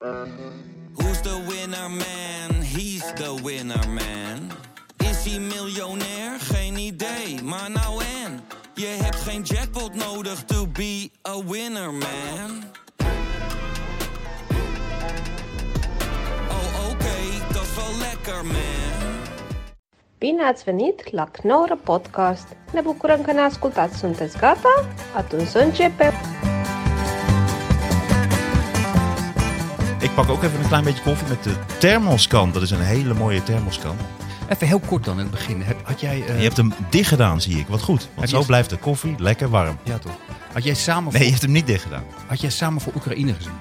Who's the winner man? He's the winner man. Is hij miljonair? Geen idee, maar nou en. Je hebt geen jackpot nodig to be a winner man. Oh oké, dat is wel lekker man. Bine ați venit la Knorr Podcast! Ne bucurăm că ne ascultați! Sunteți gata? Atunci să începem! Pak ook even een klein beetje koffie met de thermoskan. Dat is een hele mooie thermoskan. Even heel kort dan in het begin. Heb- Had jij... eh, Je hebt hem dicht gedaan, zie ik. Wat goed. Want zo blijft de koffie lekker warm. Ja, toch? Had jij samen Nee, voor, je hebt hem niet dicht gedaan. had jij samen voor Oekraïne gezien?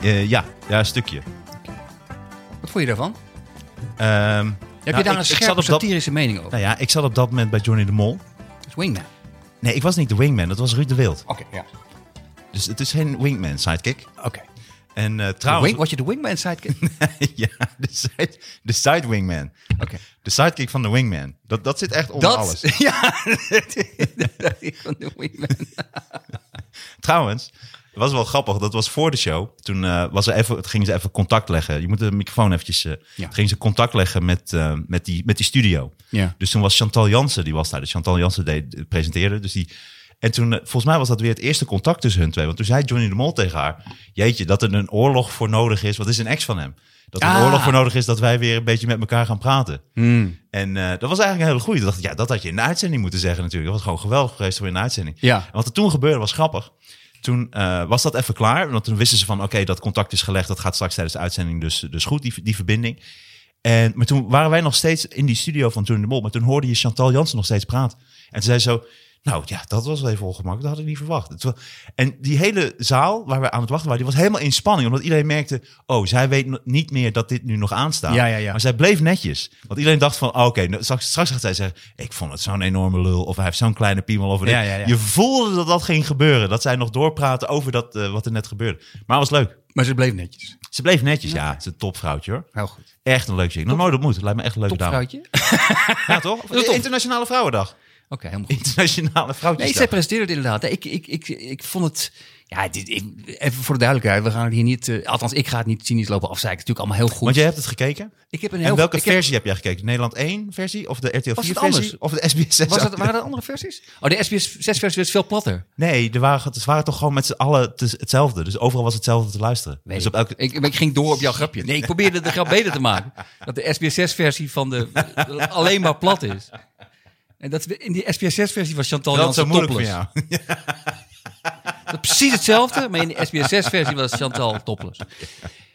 Eh, ja, ja, een stukje. Wat vond je daarvan? Ehm, Heb nou, je daar ik- een scherpe dat- satirische mening over? Nou ja, ik zat op dat moment bij Johnny de Mol. Dat is Wingman. Nee, ik was niet de wingman. Dat was Ruud de Wild. Oké, ja. Dus het is geen wingman sidekick. Oké. En eh, trouwens... Wing, was je de Wingman sidekick? ja, de side, de side wingman. Oké. De sidekick van de wingman. Dat, dat zit echt onder Dat? alles. Ja. Van de Wingman. Trouwens, het was wel grappig. Dat was voor de show. Toen eh, was er even, gingen ze even contact leggen. Je moet de microfoon eventjes... eh Ja. Gingen ze contact leggen met, met, die, met die studio. Ja. Dus toen was Chantal Jansen, die was daar. Dus Chantal Jansen deed, presenteerde. Dus die, en toen, eh, volgens mij was dat weer het eerste contact tussen hun twee. Want toen zei Johnny de Mol tegen haar... Jeetje, dat er een oorlog voor nodig is. Wat is een ex van hem? Dat er een Ah. oorlog voor nodig is dat wij weer een beetje met elkaar gaan praten. Hmm. En eh, dat was eigenlijk een hele. Toen dacht ik, ja, dat had je in de uitzending moeten zeggen natuurlijk. Dat was gewoon geweldig geweest voor in de uitzending. Ja. En wat er toen gebeurde was grappig. Toen eh, was dat even klaar. Want toen wisten ze van, oké, dat contact is gelegd. Dat gaat straks tijdens de uitzending dus, dus goed, die, die verbinding. En, maar toen waren wij nog steeds in die studio van Toen de Mol. Maar toen hoorde je Chantal Jansen nog steeds praten. En toen zei ze zo, nou ja, dat was wel even ongemakkelijk. Dat had ik niet verwacht. Het wa- En die hele zaal waar we aan het wachten waren, die was helemaal in spanning. Omdat iedereen merkte, oh, zij weet niet meer dat dit nu nog aanstaat. Ja, ja, ja. Maar zij bleef netjes. Want iedereen dacht van, oh, oké, nou, straks, straks gaat zij zeggen... ik vond het zo'n enorme lul. Of hij heeft zo'n kleine piemel. Of dit. Ja, ja, ja. Je voelde dat dat ging gebeuren. Dat zij nog doorpraten over dat, eh, wat er net gebeurde. Maar het was leuk. Maar ze bleef netjes. Ze bleef netjes. Ja, het is een topvrouwtje hoor. Heel goed. Echt een leuk chick. Nog nooit ontmoet. Lijkt me echt een leuke dame. Topvrouwtje? Ja, toch? Internationale Vrouwendag. Oké, helemaal goed. Internationale Vrouwtjesdag. Nee, zij presenteerde het inderdaad. Ik, ik, ik, ik vond het... Ja, dit, ik- even voor de duidelijkheid. We gaan het hier niet... eh, althans, ik ga het niet cynisch lopen afzeiken. Het is natuurlijk allemaal heel goed. Want jij hebt het gekeken? ik heb een En heel welke ik heb- versie heb jij gekeken? Nederland 1 versie? Of de RTL Was 4 het versie? anders? Of de SBS 6? Was dat, waren dat andere versies? Oh, de SBS 6 versie was veel platter. Nee, er waren, het waren toch gewoon met z'n allen het- hetzelfde. Dus overal was hetzelfde te luisteren. Weet dus ik. op elke... ik, ik ging door op jouw grapje. Nee, ik probeerde de grap beter te maken. Dat de SBS 6-versie van de alleen maar plat is. En dat in die SBS 6-versie was Chantal Dat Jansen topless. jou. Dat is precies hetzelfde, maar in de SBS 6-versie was Chantal topless.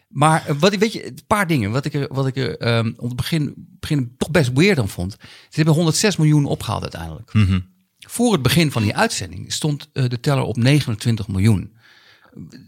Maar eh, wat, ik- weet je, een paar dingen. Wat ik er, wat ik er ehm, om het begin, begin toch best weird aan vond. Ze hebben 106 miljoen opgehaald uiteindelijk. Voor het begin van die uitzending stond eh, de teller op 29 miljoen.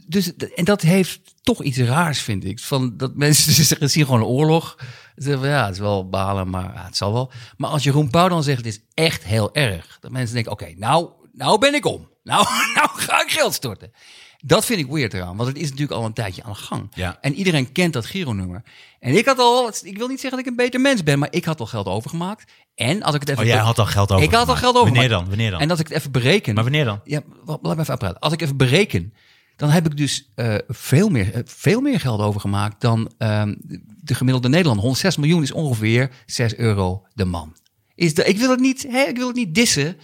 Dus, en dat heeft toch iets raars, vind ik. Van dat mensen zeggen, zien gewoon een oorlog. Ze zeggen, van, ja, het is wel balen, maar ja, het zal wel. Maar als Jeroen Pauw dan zegt, het is echt heel erg. Dat mensen denken, oké, nou, nou ben ik om. Nou, nou ga ik geld storten. Dat vind ik weird eraan, want het is natuurlijk al een tijdje aan de gang. Ja. En iedereen kent dat Giro-nummer. En ik had al, ik wil niet zeggen dat ik een beter mens ben, maar ik had al geld overgemaakt. En als ik het even... Oh, jij had al geld over. Ik had al geld over. Wanneer dan? Wanneer dan? En dat ik het even bereken. Maar wanneer dan? Ja, laat me even uitpraten. Als ik even bereken, dan heb ik dus eh, veel, meer, eh, veel meer geld overgemaakt dan ehm, de gemiddelde Nederlander. 106 miljoen is ongeveer 6 euro de man. Is de, ik, wil het niet, hè, ik wil het niet dissen,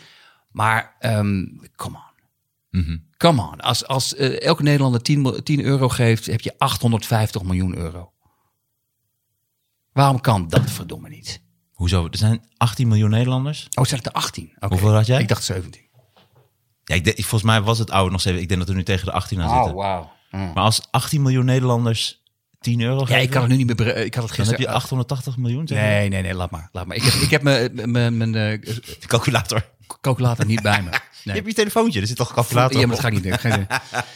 maar ehm come on. Mhm. Come on. Als, als eh, elke Nederlander 10, mil- 10 euro geeft, heb je 850 miljoen euro. Waarom kan dat verdomme niet? Hoezo? Er zijn 18 miljoen Nederlanders. Oh, zijn het er 18? Oké. Hoeveel had jij? Ik dacht 17. Ja, ik denk, volgens mij was het oude nog steeds. Ik denk dat we nu tegen de 18 aan zitten. wauw. Maar als 18 miljoen Nederlanders 10 euro geven, Ja, ik kan het nu niet meer. Ik had het dan heb gisteren. je 880 miljoen. zeg maar. Nee, nee, nee, laat maar. Laat maar. Ik heb, ik heb mijn, mijn, mijn eh, calculator. calculator niet bij me. Je Nee. hebt je telefoontje, er zit toch een calculator Ja, maar dat op? ga ik niet doen. Geen idee.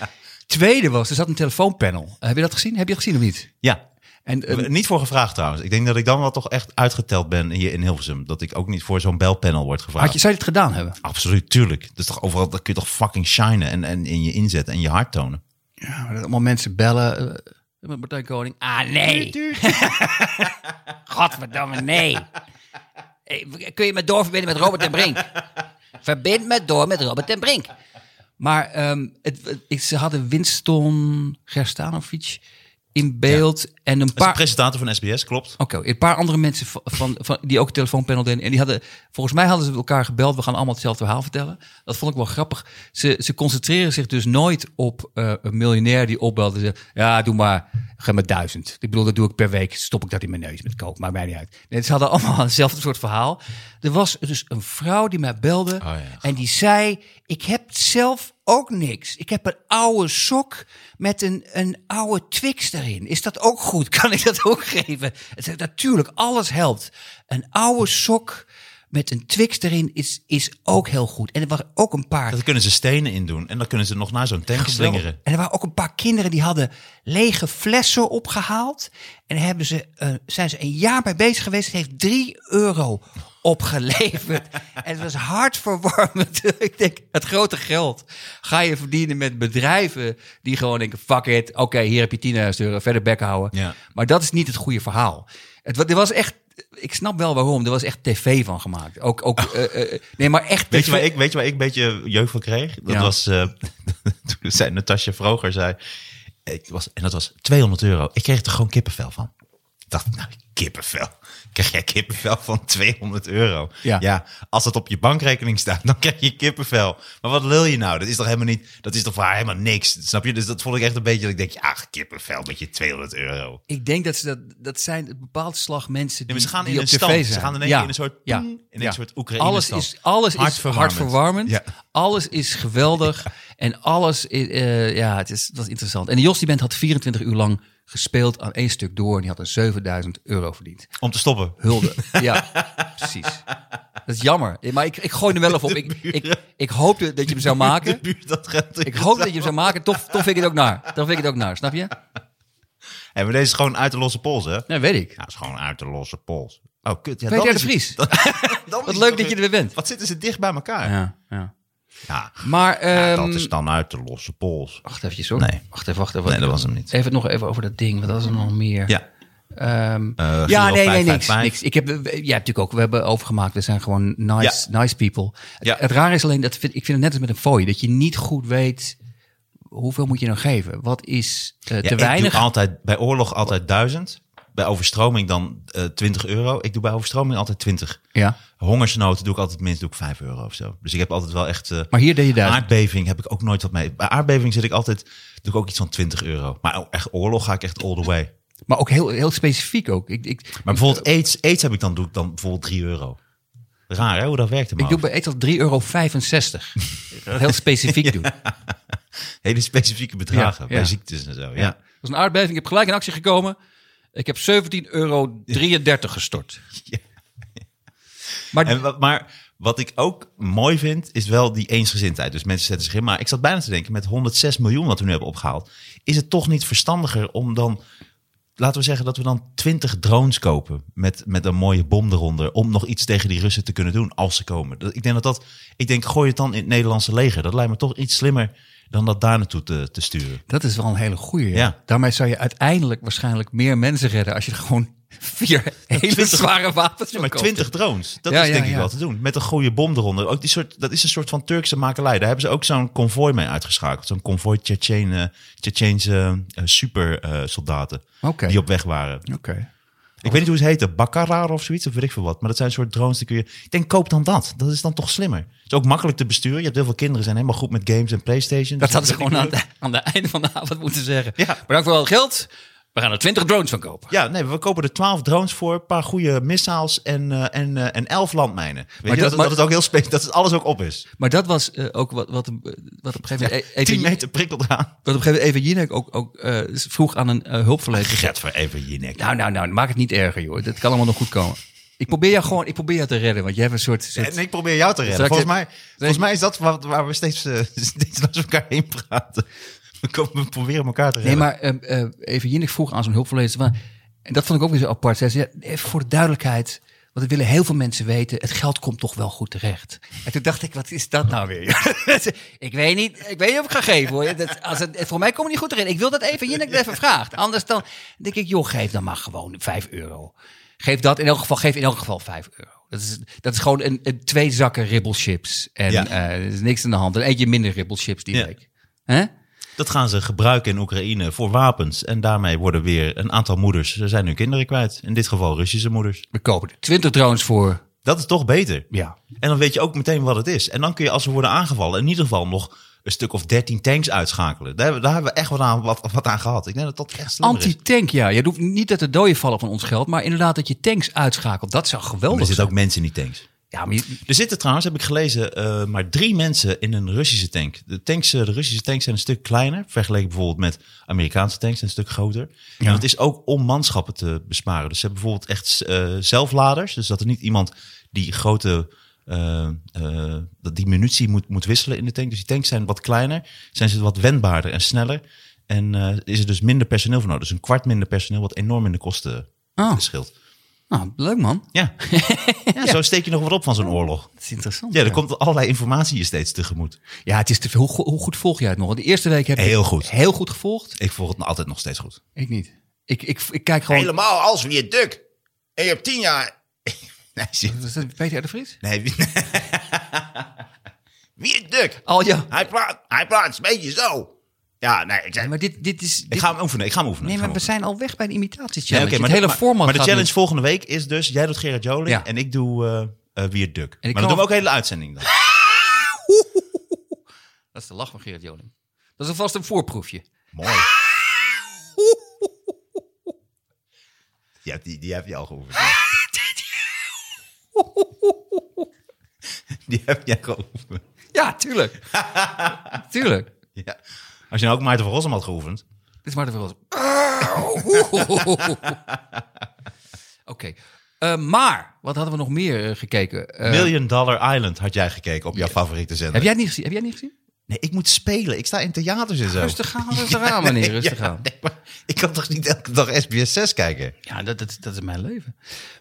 Tweede was, er zat een telefoonpanel. Heb je dat gezien? Heb je dat gezien of niet? Ja. En, eh, Niet voor gevraagd trouwens. Ik denk dat ik dan wel toch echt uitgeteld ben hier in Hilversum. Dat ik ook niet voor zo'n belpanel word gevraagd. had je, zou je het gedaan hebben? Absoluut, tuurlijk. Dat is toch overal, dat kun je toch fucking shinen en, en in je inzet en je hart tonen. Ja, maar dat allemaal mensen bellen. eh, met Martijn Koning. Ah, nee. Godverdomme, nee. Hey, Kun je me doorverbinden met Robert en Brink? Verbind me door met Robert en Brink. Maar ehm, het, ze hadden Winston Gerstanovic. In beeld en een paar... presentator van SBS, klopt. Oké, een paar andere mensen van, van, van- die ook een telefoonpanel deden. En die hadden, volgens mij hadden ze elkaar gebeld. We gaan allemaal hetzelfde verhaal vertellen. Dat vond ik wel grappig. Ze, ze concentreren zich dus nooit op eh, een miljonair die opbelde. en zegt, Ja, doe maar, ga maar duizend. Ik bedoel, dat doe ik per week. Stop ik dat in mijn neus met kook. Maakt mij niet uit. Nee, ze hadden allemaal hetzelfde soort verhaal. Er was dus een vrouw die mij belde. ja. En die zei, ik heb zelf ook niks. Ik heb een oude sok met een, een oude Twix erin. Is dat ook goed? Kan ik dat ook geven? Het natuurlijk, alles helpt. Een oude sok met een Twix erin is, is ook heel goed. En er waren ook een paar... Daar kunnen ze stenen in doen. En dan kunnen ze nog naar zo'n tank slingeren. En er waren ook een paar kinderen die hadden lege flessen opgehaald. En daar hebben ze, eh, zijn ze een jaar bij bezig geweest. Het heeft 3 euro opgeleverd. en het was hartverwarmend. Ik denk, het grote geld ga je verdienen met bedrijven die gewoon denken, fuck it. Oké, hier heb je 10.000 euro, verder bek houden. Ja. Maar dat is niet het goede verhaal. Het, er was echt, ik snap wel waarom, er was echt tv van gemaakt. Ook, ook eh, eh, nee, maar echt Weet je, waar ik, weet je waar ik een beetje jeugd van kreeg? Dat Ja. was eh, toen zei Natasja Vroger zei. Ik was, en dat was 200 euro. Ik kreeg er gewoon kippenvel van. Ik dacht, nou, kippenvel. Krijg jij kippenvel van 200 euro? Ja. als dat op je bankrekening staat, dan krijg je kippenvel. Maar wat lul je nou? Dat is toch helemaal niet, dat is toch voor haar helemaal niks. Snap je? Dus dat vond ik echt een beetje, dat ik denk, ja, kippenvel met je 200 euro. Ik denk dat ze dat, dat zijn een bepaald slag mensen die, ze gaan die in een stand. zijn. Ze gaan in één keer in een soort ja, in een ja. soort Oekraïne Alles stand. is, alles is Hartverwarmend. Ja. Alles is geweldig. En alles, is, eh, ja, het is, dat interessant. En de Jos die band had 24 uur lang gespeeld aan één stuk door. En die had er 7000 euro verdiend. Om te stoppen. Hulde. ja, precies. Dat is jammer. Maar ik, ik gooi hem wel even op. Ik, ik, ik hoopte dat je hem zou maken. dat Ik hoop dat je hem zou maken. Toch, toch vind ik het ook naar. Toch vind ik het ook naar. Snap je? En maar deze is gewoon uit de losse pols, hè? Ja, weet ik. Ja, het is gewoon uit de losse pols. Oh, kut. Ja, Peter dan de Vries. dan Wat leuk dat je er weer bent. Wat zitten ze dicht bij elkaar? Ja, ja. Ja, Maar, ja, ehm, dat is dan uit de losse pols. Wacht even hoor. Nee. Wacht even, wacht even. Nee, dat was hem niet. Even nog even over dat ding. Wat was er nog meer? Ja. Ehm, Eh, ja, nee, nee, niks, 555. niks. Ik heb, ja, natuurlijk ook. We hebben overgemaakt. We zijn gewoon nice, nice people. Ja. Het, het raar is alleen, dat vind, ik vind het net als met een fooi. Dat je niet goed weet, hoeveel moet je nou geven? Wat is Ja, te ik weinig? doe altijd, bij oorlog altijd 1000. Bij overstroming dan eh 20 euro. Ik doe bij overstroming altijd 20. Ja, Hongersnood doe ik altijd minst doe ik 5 euro of zo. Dus ik heb altijd wel echt... eh, maar hier deed je aardbeving heb ik ook nooit wat mee. Bij aardbeving zit ik altijd... Doe ik ook iets van 20 euro. Maar echt oorlog ga ik echt all the way. Maar ook heel, heel specifiek ook. Ik, ik, Maar bijvoorbeeld aids, aids heb ik dan, doe ik dan bijvoorbeeld 3 euro. Raar hè, hoe dat werkt ik doe bij Etel 3,65 euro. heel specifiek doen. Hele specifieke bedragen Ja, bij ja. ziektes en zo. Ja. Ja. Dat is een aardbeving. Ik heb gelijk in actie gekomen. Ik heb 17,33 euro gestort. Ja. Maar En wat, maar wat ik ook mooi vind, is wel die eensgezindheid. Dus mensen zetten zich in. Maar ik zat bijna te denken, met 106 miljoen wat we nu hebben opgehaald, is het toch niet verstandiger om dan, laten we zeggen dat we dan 20 drones kopen met, met een mooie bom eronder, om nog iets tegen die Russen te kunnen doen als ze komen. Ik denk dat dat, ik denk, gooi het dan in het Nederlandse leger. Dat lijkt me toch iets slimmer dan dat daar naartoe te, te sturen. dat is wel een hele goeie. Ja. Ja. Daarmee zou je uiteindelijk waarschijnlijk meer mensen redden als je er gewoon vier hele 20 zware wapens Ja, maar. 20 drones, dat Ja, is denk ik wel te doen. Met een goede bom eronder. Ook die soort, dat is een soort van Turkse makelij. Daar hebben ze ook zo'n konvooi mee uitgeschakeld. Zo'n konvooi Tsjetsjene- Tsjetsjeense uh, super eh, soldaten Oké. die op weg waren. Oké. Ik weet niet hoe ze heten, Bakarar of zoiets, of weet ik veel wat. Maar dat zijn een soort drones die kun je... Ik denk, koop dan dat. Dat is dan toch slimmer. Het is ook makkelijk te besturen. Je hebt heel veel kinderen, zijn helemaal goed met games en Playstation. Dat Dus hadden ze gewoon aan het, aan het einde van de avond moeten zeggen. Ja. Bedankt voor al het geld. We gaan er 20 drones van kopen. Ja, nee, we kopen er 12 drones voor, een paar goede missiles en, eh, en, eh, en 11 landmijnen. Weet Maar je, dat- dat, maar- dat het ook heel spe- dat het alles ook op is. Maar dat was eh, ook wat, wat, wat op een gegeven moment... e- 10 even, meter prikkelt eraan. wat op een gegeven moment even Jinek ook, ook vroeg aan een hulpverlener. Get voor even je nek. Nou, nou, nou, maak het niet erger, joh. Dat kan allemaal nog goed komen. Ik probeer jou gewoon, ik probeer jou te redden, want je hebt een soort... soort- En ik probeer jou te redden. Volgens mij, volgens mij is dat waar, waar we steeds, eh, steeds langs elkaar heen praten. We, proberen elkaar te Nee, redden. maar eh, eh, even Jinek vroeg aan zo'n hulpverlener. En dat vond ik ook weer zo apart. Zij zei, ja, even voor de duidelijkheid, want dat willen heel veel mensen weten. Het geld komt toch wel goed terecht. En toen dacht ik, wat is dat nou weer? ik weet niet, ik weet niet of ik ga geven hoor. Dat, als het, voor mij komt het niet goed terecht. Ik wil dat even Jinek even vraagt. Anders dan denk ik, joh, geef dan maar gewoon 5 euro. Geef dat in elk geval, geef in elk geval 5 euro. Dat is, dat is gewoon een, een twee zakken ribbelchips. En Ja. eh, er is niks aan de hand. En eentje minder ribbelchips die Ja. week. Hè? Dat gaan ze gebruiken in Oekraïne voor wapens. En daarmee worden weer een aantal moeders, er zijn hun kinderen kwijt. In dit geval Russische moeders. We kopen er 20 drones voor. Dat is toch beter. Ja. En dan weet je ook meteen wat het is. En dan kun je als we worden aangevallen in ieder geval nog een stuk of 13 tanks uitschakelen. Daar, hebben- daar hebben we echt wat aan, wat, wat aan gehad. Ik denk dat dat echt. Anti-tank, ja. Je hoeft niet dat er doden vallen van ons geld, maar inderdaad dat je tanks uitschakelt. Dat zou Maar geweldig er zitten zijn. ook mensen in die tanks. Ja, maar je- Er zitten trouwens, heb ik gelezen, eh, maar drie mensen in een Russische tank. De, tanks, eh, de Russische tanks zijn een stuk kleiner, vergeleken bijvoorbeeld met Amerikaanse tanks, zijn een stuk groter. En het is ook om manschappen te besparen. Dus ze hebben bijvoorbeeld echt eh, zelfladers, dus dat er niet iemand die grote eh, dat die munitie moet, moet wisselen in de tank. Dus die tanks zijn wat kleiner, zijn ze wat wendbaarder en sneller. En is er dus minder personeel voor nodig. Dus een kwart minder personeel, wat enorm in de kosten Oh. scheelt. Nou, leuk man. Ja. ja, zo steek je nog wat op van zo'n oorlog. Dat is interessant. Ja, er komt allerlei informatie je steeds tegemoet. Ja, het is te veel. Hoe, hoe goed volg jij het nog? De eerste week heb je Heel goed. heel goed gevolgd. Ik volg het altijd nog steeds goed. Ik niet. Ik, ik, ik kijk gewoon... Helemaal als wie duk. En je hebt tien jaar... Nee, zie- Was dat Peter de Vries? nee. wie- wie duk. Oh ja. Hij praat, hij praat een beetje zo. Ja, nee, ik zeg... maar dit, dit is... Ik dit- ga hem oefenen, ik ga hem oefenen. nee, ik maar we zijn al weg bij de. Nee, oké, maar het hele maar- format Maar de challenge volgende week is dus... Jij doet Gerard Joling Ja. en ik doe wie het duk. ik maar dan doen we ook een hele uitzending dan. Dat is de lach van Gerard Joling. Dat is alvast een voorproefje. Mooi. Ja, die, die heb je al geoefend. Die heb jij geoefend. Ja, tuurlijk. tuurlijk. Ja. Als je nou ook Maarten van Rossum had geoefend. Dit is maar de wel. Oké. Eh, maar, wat hadden we nog meer eh, gekeken? Eh, Million Dollar Island had jij gekeken op jouw favoriete zender. heb jij het niet gezien? Heb jij het niet gezien? Nee, ik moet spelen. Ik sta in theaters en zo. Rustig aan, rustig aan, meneer. Rustig Ja, aan. nee, maar ik kan toch niet elke dag SBS 6 kijken? Ja, dat, dat, dat is mijn leven.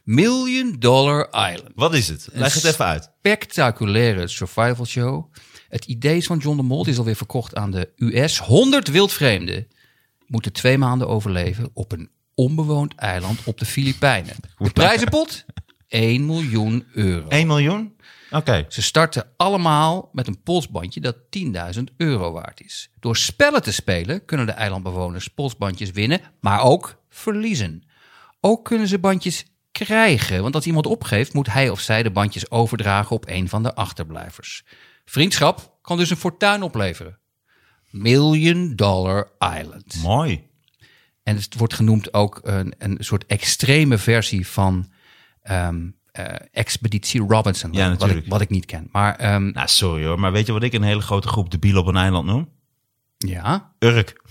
Million Dollar Island. Wat is het? Leg het even uit. Spectaculaire survival show. Het idee is van John de Mol. Is alweer verkocht aan de US. 100 wildvreemden moeten twee maanden overleven op een onbewoond eiland op de Filipijnen. De prijzenpot? 1 miljoen euro. 1 miljoen? Oké. Ze starten allemaal met een polsbandje dat 10.000 euro waard is. Door spellen te spelen kunnen de eilandbewoners polsbandjes winnen, maar ook verliezen. Ook kunnen ze bandjes krijgen, want als iemand opgeeft, moet hij of zij de bandjes overdragen op een van de achterblijvers. Vriendschap kan dus een fortuin opleveren. Million Dollar Island. Mooi. En het wordt genoemd ook een, een soort extreme versie van ehm, eh, Expeditie Robinson. Ja, wat, ik, natuurlijk. wat ik niet ken. Maar ehm, Nou, sorry hoor. Maar weet je wat ik een hele grote groep debielen op een eiland noem? ja, Urk.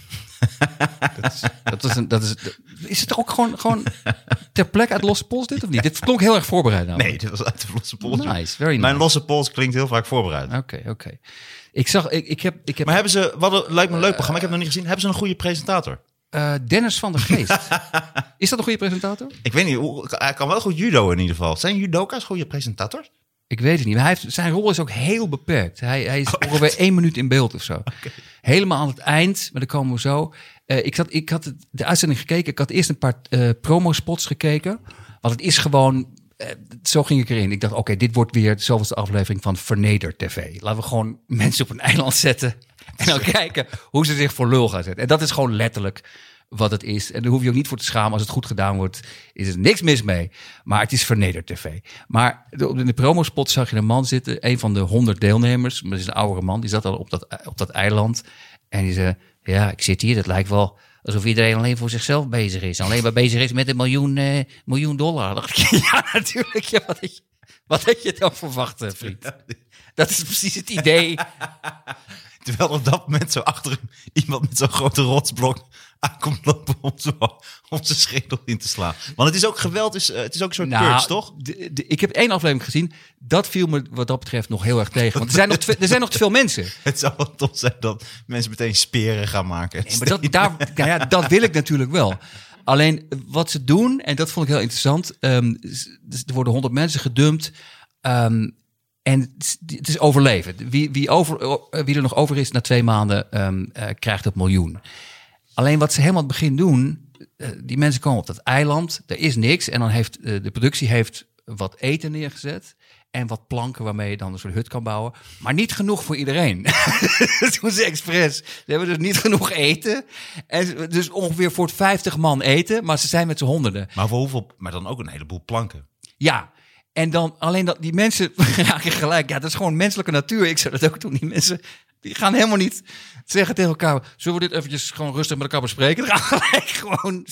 Dat is, een, dat is, is het ook gewoon, gewoon ter plekke uit losse pols dit of niet? Dit klonk heel erg voorbereid namelijk. Nee, dit was uit de losse pols. Nice, very Mijn nice. losse pols klinkt heel vaak voorbereid. Oké, oké. Ik zag, ik, ik heb, ik heb Maar hebben ze, wat een- lijkt me een leuk programma, ik heb het nog niet gezien. Hebben ze een goede presentator? eh, Dennis van der Geest. is dat een goede presentator? Ik weet niet, hij kan wel goed judo in ieder geval. Zijn judoka's goede presentators? Ik weet het niet. Hij heeft, zijn rol is ook heel beperkt. Hij, hij is ongeveer één minuut in beeld of zo. Helemaal aan het eind, maar daar komen we zo. Eh, ik, had, ik had de uitzending gekeken. Ik had eerst een paar eh promospots gekeken. Want het is gewoon... eh, zo ging ik erin. Ik dacht, oké, dit wordt weer de zoveelste aflevering van Verneder TV. Laten we gewoon mensen op een eiland zetten. En dan kijken hoe ze zich voor lul gaan zetten. En dat is gewoon letterlijk wat het is. En daar hoef je ook niet voor te schamen. Als het goed gedaan wordt, is er niks mis mee. Maar het is Verneder TV. Maar in de promospot zag je een man zitten. Een van de honderd deelnemers. Maar dat is een oudere man. Die zat al op dat, op dat eiland. En die zei, ja, ik zit hier. Dat lijkt wel alsof iedereen alleen voor zichzelf bezig is. Alleen maar bezig is met een miljoen, eh, miljoen dollar. Dan dacht ik, ja, natuurlijk. Ja, wat, had je, wat had je dan verwacht, eh, vriend? Dat is precies het idee. Terwijl op dat moment zo achter hem iemand met zo'n grote rotsblok aankomt lopen om, zo, om zijn schedel in te slaan. Want het is ook geweld, is, eh, het is ook een soort purge, toch? Nou, de- de- ik heb één aflevering gezien. Dat viel me wat dat betreft nog heel erg tegen. Want er zijn nog, te, er zijn nog te veel mensen. Het zou wel tof zijn dat mensen meteen speren gaan maken. Nee, maar dat, daar, nou ja, dat wil ik natuurlijk wel. Alleen wat ze doen, en dat vond ik heel interessant. ehm, er worden honderd mensen gedumpt. ehm, en het is- overleven. Wie, wie, over, wie er nog over is na twee maanden, ehm, eh, krijgt het miljoen. Alleen wat ze helemaal aan het begin doen, eh, die mensen komen op dat eiland, er is niks. En dan heeft eh, de productie heeft wat eten neergezet. en wat planken waarmee je dan een soort hut kan bouwen. Maar niet genoeg voor iedereen. dat doen ze expres. Ze hebben dus niet genoeg eten. En dus ongeveer voor 50 man eten, maar ze zijn met z'n honderden. Maar voor hoeveel? Maar dan ook een heleboel planken. Ja. En dan alleen dat die mensen raken gelijk. Ja, dat is gewoon menselijke natuur. Ik zou dat ook doen. Die mensen die gaan helemaal niet zeggen tegen elkaar: zullen we dit eventjes gewoon rustig met elkaar bespreken? Dan gaan gelijk gewoon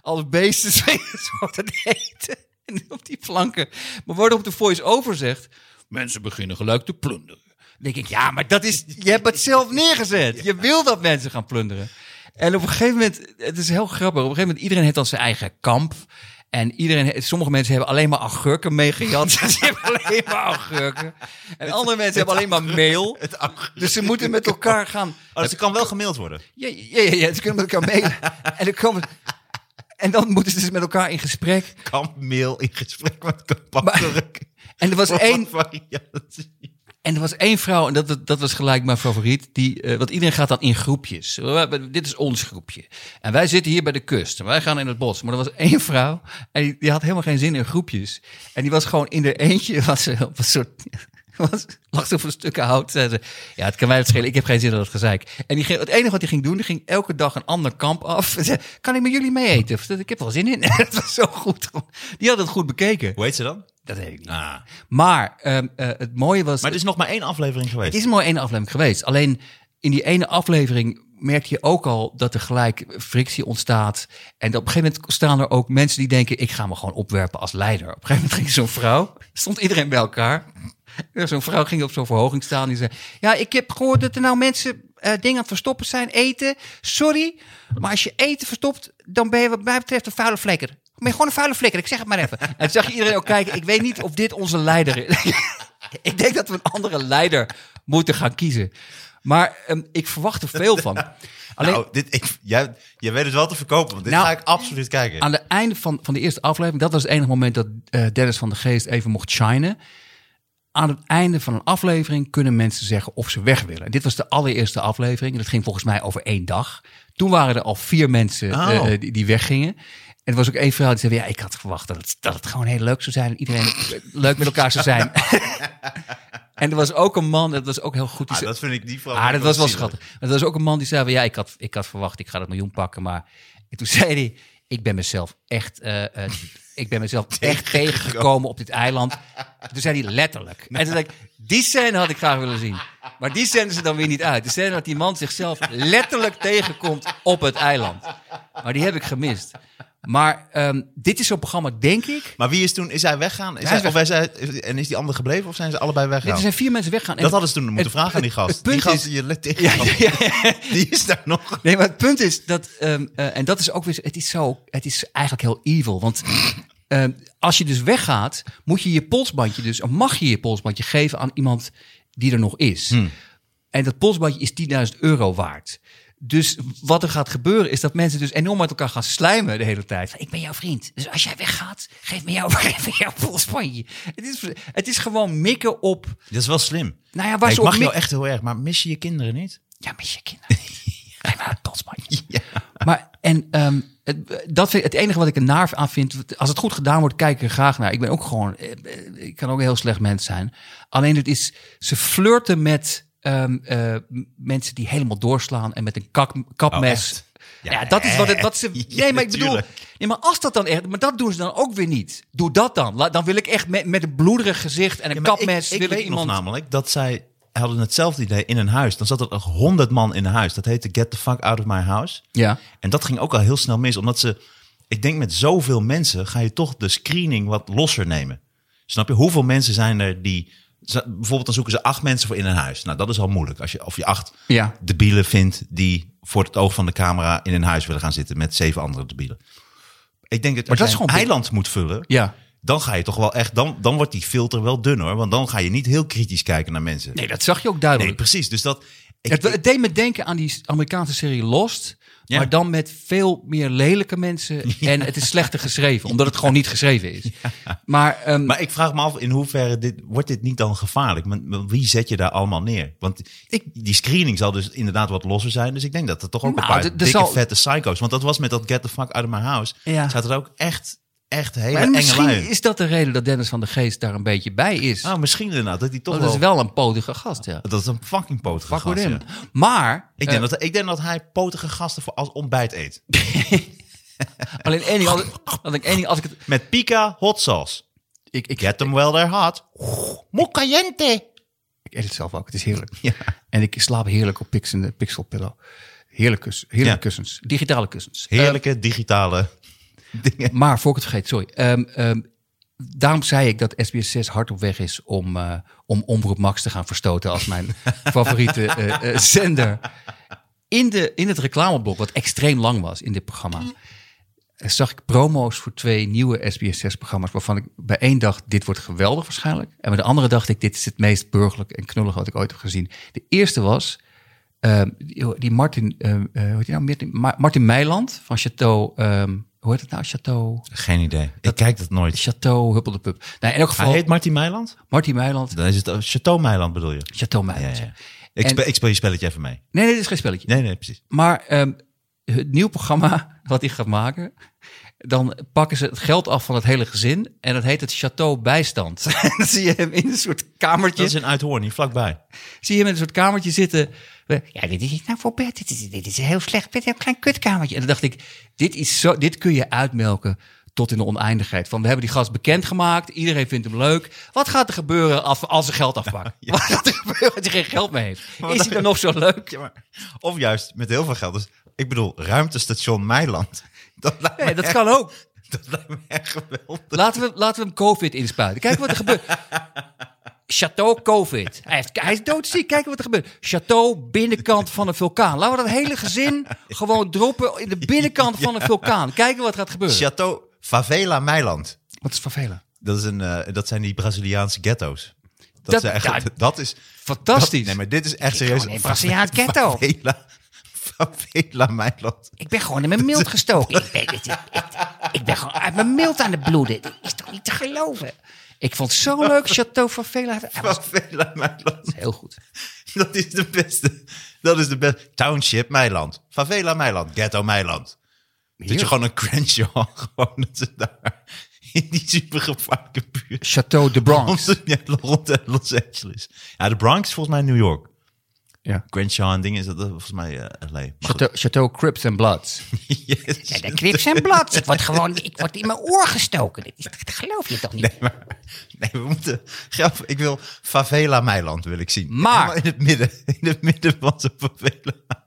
als beesten zo te eten en op die flanken. Maar waarop de voice-over zegt: mensen beginnen gelijk te plunderen. Denk ik: ja, maar dat is je hebt het zelf neergezet. Je wil dat mensen gaan plunderen. En op een gegeven moment, het is heel grappig. Op een gegeven moment, iedereen heeft dan zijn eigen kamp. En iedereen, sommige mensen hebben alleen maar agurken meegejat. Ze hebben alleen maar agurken. En andere mensen hebben alleen maar meel. Dus ze moeten met elkaar gaan. Oh, dus het kan wel gemaild worden. Ja, ja, ja, ja, ze kunnen met elkaar mailen. En dan, komen, en dan moeten ze dus met elkaar in gesprek. Kampmail in gesprek met. En er was één, variatie. En er was één vrouw, en dat, dat, was gelijk mijn favoriet. Die, eh, want iedereen gaat dan in groepjes. Dit is ons groepje. En wij zitten hier bij de kust. En wij gaan in het bos. Maar er was één vrouw. En die, had helemaal geen zin in groepjes. En die was gewoon in haar eentje. Was ze op een soort. Was, lag ze op een stuk hout. Zei ze, ja, het kan mij het schelen. Ik heb geen zin in dat gezeik. En die het enige wat hij ging doen, die ging elke dag een ander kamp af. Kan ik met jullie mee eten? Ik heb wel zin in. Het was zo goed. Die had het goed bekeken. Hoe heet ze dan? Dat weet ik niet. Ah. Maar ehm, eh, het mooie was... Maar er is nog maar één aflevering geweest. Het is maar één aflevering geweest. Alleen in die ene aflevering merk je ook al dat er gelijk frictie ontstaat. En op een gegeven moment staan er ook mensen die denken... ik ga me gewoon opwerpen als leider. Op een gegeven moment ging zo'n vrouw... stond iedereen bij elkaar. Zo'n vrouw ging op zo'n verhoging staan. Die zei... ja, ik heb gehoord dat er nou mensen eh, dingen aan het verstoppen zijn. Eten. Sorry, maar als je eten verstopt... dan ben je wat mij betreft een vuile flikker. Ben je gewoon een vuile flikker. Ik zeg het maar even. En toen zag je iedereen ook kijken. Ik weet niet of dit onze leider is. ik denk dat we een andere leider moeten gaan kiezen. Maar ehm, ik verwacht er veel van. Alleen Nou, dit, ik, jij, jij weet het wel te verkopen, want dit Nou, ga ik absoluut kijken. aan het einde van, van de eerste aflevering, dat was het enige moment dat eh, Dennis van de Geest even mocht shinen. Aan het einde van een aflevering kunnen mensen zeggen of ze weg willen. En dit was de allereerste aflevering. En dat ging volgens mij over één dag. Toen waren er al vier mensen Oh. eh, die, die weggingen. En er was ook één vrouw die zei: Ja, ik had verwacht dat het, dat het gewoon heel leuk zou zijn. En iedereen leuk met elkaar zou zijn. en er was ook een man, dat was ook heel goed. die Ah, dat vind ik die vrouw. Ah, dat was wel schattig. Maar er was ook een man die zei: Ja, ik had, ik had verwacht, ik ga dat miljoen pakken. Maar en toen zei hij: Ik ben mezelf echt, eh, eh, ik ben mezelf echt tegengekomen op dit eiland. Toen zei hij letterlijk. En toen zei ik: Die scène had ik graag willen zien. Maar die zenden ze dan weer niet uit. De scène dat die man zichzelf letterlijk tegenkomt op het eiland. Maar die heb ik gemist. Maar ehm, dit is zo'n programma, denk ik. Maar wie is toen? Is hij weggaan? Is Hij hij, is of hij en is die ander gebleven of zijn ze allebei weggegaan? er zijn vier mensen weggegaan. En dat hadden ze toen moeten het- vragen aan die gast. het punt die gast is- die je let tegen Ja, ja, ja. Die is daar nog. Nee, maar het punt is dat, ehm, eh, en dat is ook weer, het is zo, het is eigenlijk heel evil. Want ehm, als je dus weggaat, moet je je polsbandje dus, of mag je je polsbandje geven aan iemand die er nog is. En dat polsbandje is 10.000 euro waard. Dus wat er gaat gebeuren is dat mensen dus enorm met elkaar gaan slijmen de hele tijd. Van, ik ben jouw vriend. Dus als jij weggaat, geef me jouw, geef me jouw polsbandje. Het is, het is gewoon mikken op... Dat is wel slim. Nou ja, waar ze ik mag jou echt heel erg, maar mis je je kinderen niet? Ja, mis je kinderen. Geef maar het polsbandje. Maar en ehm, het, dat vind, het enige wat ik er naar aan vind, als het goed gedaan wordt, kijk ik er graag naar. Ik ben ook gewoon, eh, eh, ik kan ook een heel slecht mens zijn. Alleen het is, ze flirten met ehm, eh, mensen die helemaal doorslaan en met een kak, kapmes. echt? ja, Ja, dat is wat, het, wat ze. Nee, maar ik bedoel. Nee, maar als dat dan echt. Maar dat doen ze dan ook weer niet. Doe dat dan. La- Dan wil ik echt met, met een bloederig gezicht en een Ja, kapmes. Ik, ik wil weet ik iemand. nog namelijk dat zij hadden hetzelfde idee in een huis. Dan zat er honderd man in een huis. Dat heette Get the fuck out of my house. Ja. En dat ging ook al heel snel mis, omdat ze... Ik denk met zoveel mensen ga je toch de screening wat losser nemen. Snap je? Hoeveel mensen zijn er die... Bijvoorbeeld dan zoeken ze acht mensen voor in een huis. Nou, dat is al moeilijk. Als je, of je acht Ja. debielen vindt die voor het oog van de camera in een huis willen gaan zitten met zeven andere debielen. Ik denk dat als dat je een eiland moet vullen, Ja. dan ga je toch wel echt, dan, dan wordt die filter wel dun hoor. Want dan ga je niet heel kritisch kijken naar mensen. Nee, dat zag je ook Nee, duidelijk. precies. Dus dat. Ik, Het, het deed me denken aan die Amerikaanse serie Lost. Ja. Maar dan met veel meer lelijke mensen. En het is slechter geschreven. Omdat het gewoon niet geschreven is. Maar, ehm, maar ik vraag me af in hoeverre dit, wordt dit niet dan gevaarlijk? Wie zet je daar allemaal neer? Want ik, die screening zal dus inderdaad wat losser zijn. Dus ik denk dat er toch ook Nou, een paar dikke zal- vette psycho's. Want dat was met dat Get the fuck out of my house. Ja. Zaten er ook echt echt hele enge misschien lui. is dat de reden dat Dennis van de Geest daar een beetje bij is. Nou, misschien inderdaad, dat hij toch dat wel... is wel een potige gast, ja. Dat is een fucking potige Fuck gast, ja. Maar, Ik denk, dat, ik denk dat hij potige gasten voor als ontbijt eet. alleen één ding, als, ik één ding, als ik het... Met pica hot sauce. Ik, ik, Get them while they're hot. Muy caliente. ik eet het zelf ook, het is heerlijk. Ja. En ik slaap heerlijk op Pixel, Pixel Pillow. Heerlijk heerlijke Ja. kussens, digitale kussens. Heerlijke digitale dingen. Maar voor ik het vergeet, sorry. Ehm, ehm, daarom zei ik dat SBS 6 hard op weg is om, eh, om Omroep Max te gaan verstoten als mijn favoriete eh, eh, zender. In, de, in het reclameblok, wat extreem lang was in dit programma, zag ik promo's voor twee nieuwe SBS 6 programma's. Waarvan ik bij één dacht, dit wordt geweldig waarschijnlijk. En bij de andere dacht ik, dit is het meest burgerlijk en knullig wat ik ooit heb gezien. De eerste was ehm, die, Martin, hoe heet die nou? Martin, Ma- Martin Meiland van Chateau, hoe heet het nou? Chateau... Geen idee. Ik kijk dat nooit. Chateau Huppel de Pup. Nou, in elk Hij geval, heet Martin Meiland? Martin Meiland, Dan is het uh, Chateau Meiland bedoel je? Chateau Meiland. ja, ja. ja. Ik, En- speel, ik speel je spelletje even mee. Nee, nee, dit is geen spelletje. Nee, nee, precies. Maar ehm, het nieuw programma wat hij gaat maken, dan pakken ze het geld af van het hele gezin en dat heet het Chateau Bijstand. Dan zie je hem in een soort kamertje, Dat is in Uithoorn, hier vlakbij. zie je hem in een soort kamertje zitten. Ja, dit is nou voor bed. Dit is, dit is een heel slecht bed, een heel klein kutkamertje. En dan dacht ik, dit, is zo, dit kun je uitmelken tot in de oneindigheid. Van we hebben die gast bekendgemaakt, iedereen vindt hem leuk. Wat gaat er gebeuren als, als ze geld afpakken? Wat gaat er gebeuren als hij geen geld meer heeft? Is hij dan nog zo leuk? Ja, maar, of juist met heel veel geld. Dus, ik bedoel, ruimtestation Meiland. Dat lijkt me, Nee, dat echt, kan ook. dat lijkt me echt geweldig. Laten we, laten we hem COVID inspuiten. Kijk wat er gebeurt. Chateau COVID. Hij, heeft, hij is doodziek. Kijk wat er gebeurt. Chateau binnenkant van een vulkaan. Laten we dat hele gezin gewoon droppen in de binnenkant van een vulkaan. Kijken wat er gaat gebeuren. Chateau Favela Meiland. Wat is vervelend. Dat, is een, eh, dat zijn die Braziliaanse ghetto's. Dat, Dat- echt, ja, dat is... Fantastisch. Dat- nee, maar dit is echt serieus. in Braziliaans ghetto. Favela, favela Meiland. Ik ben gewoon in mijn mild gestoken. Ik ben, ik, ik- ik ben gewoon uit mijn mild aan het bloeden. Dit is toch niet te geloven? Ik vond het zo leuk, Chateau van Vela. Hij was Favela Meiland. heel goed. Dat is de beste. Dat is de beste. Township Meiland. Favela Meiland. Ghetto Meiland. Dat je gewoon een Crenshaw, gewoon dat ze daar in die super gevaarlijke buurt. Chateau de Bronx. Rond, ja, rond Los Angeles. Ja, de Bronx is volgens mij New York. Ja. Crenshaw en dingen is dat volgens mij eh, LA. Chateau, Chateau Crips and Bloods. Yes. Ja, de Crips en Bloods. Ik word gewoon ik word in mijn oor gestoken. Dat, is, dat geloof je toch niet? Nee, maar, nee, we moeten. Grap, ik wil Favela Meiland wil ik zien. Maar- Helemaal in het midden, in het midden van zo'n favela.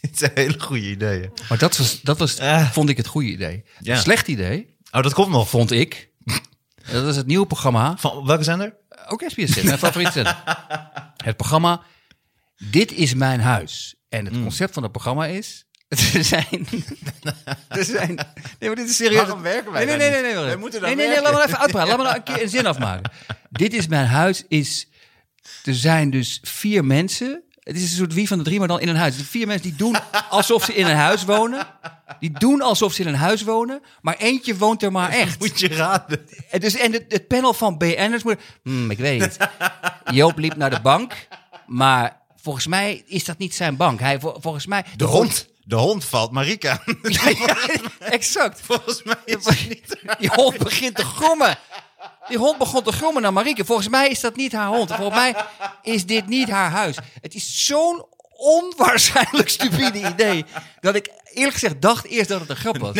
Het zijn hele goede ideeën. Maar dat, was, dat was, Eh. vond ik het goede idee. Ja. Slecht idee, Oh, dat komt nog. vond ik. Dat is het nieuwe programma. Van welke zender? Ook SBS, mijn favoriete zender. Het programma Dit is mijn huis. En het concept van het programma is... Er zijn... Er zijn... Nee, maar dit is serieus. Waarom werken wij nee, nee, nee, nee, nee, Wij moeten nee, nee, nee, laat me nou even uitpraten. Laat me nou een keer een zin afmaken. Dit is mijn huis is... Er zijn dus vier mensen... Het is een soort wie van de drie, maar dan in een huis. De vier mensen die doen alsof ze in een huis wonen. Die doen alsof ze in een huis wonen. Maar eentje woont er maar echt. Moet je raden. En, dus, en het, het panel van BN'ers moet... Hmm, ik weet het. Joop liep naar de bank, maar volgens mij is dat niet zijn bank. Hij, vol- volgens mij... De hond. De hond valt Marika. Ja, ja, exact. Volgens mij is het niet. Die hond begint te grommen. Die hond begon te grommen naar Marieke. Volgens mij is dat niet haar hond. Volgens mij is dit niet haar huis. Het is zo'n onwaarschijnlijk stupide idee. Dat ik eerlijk gezegd dacht eerst dat het een grap was.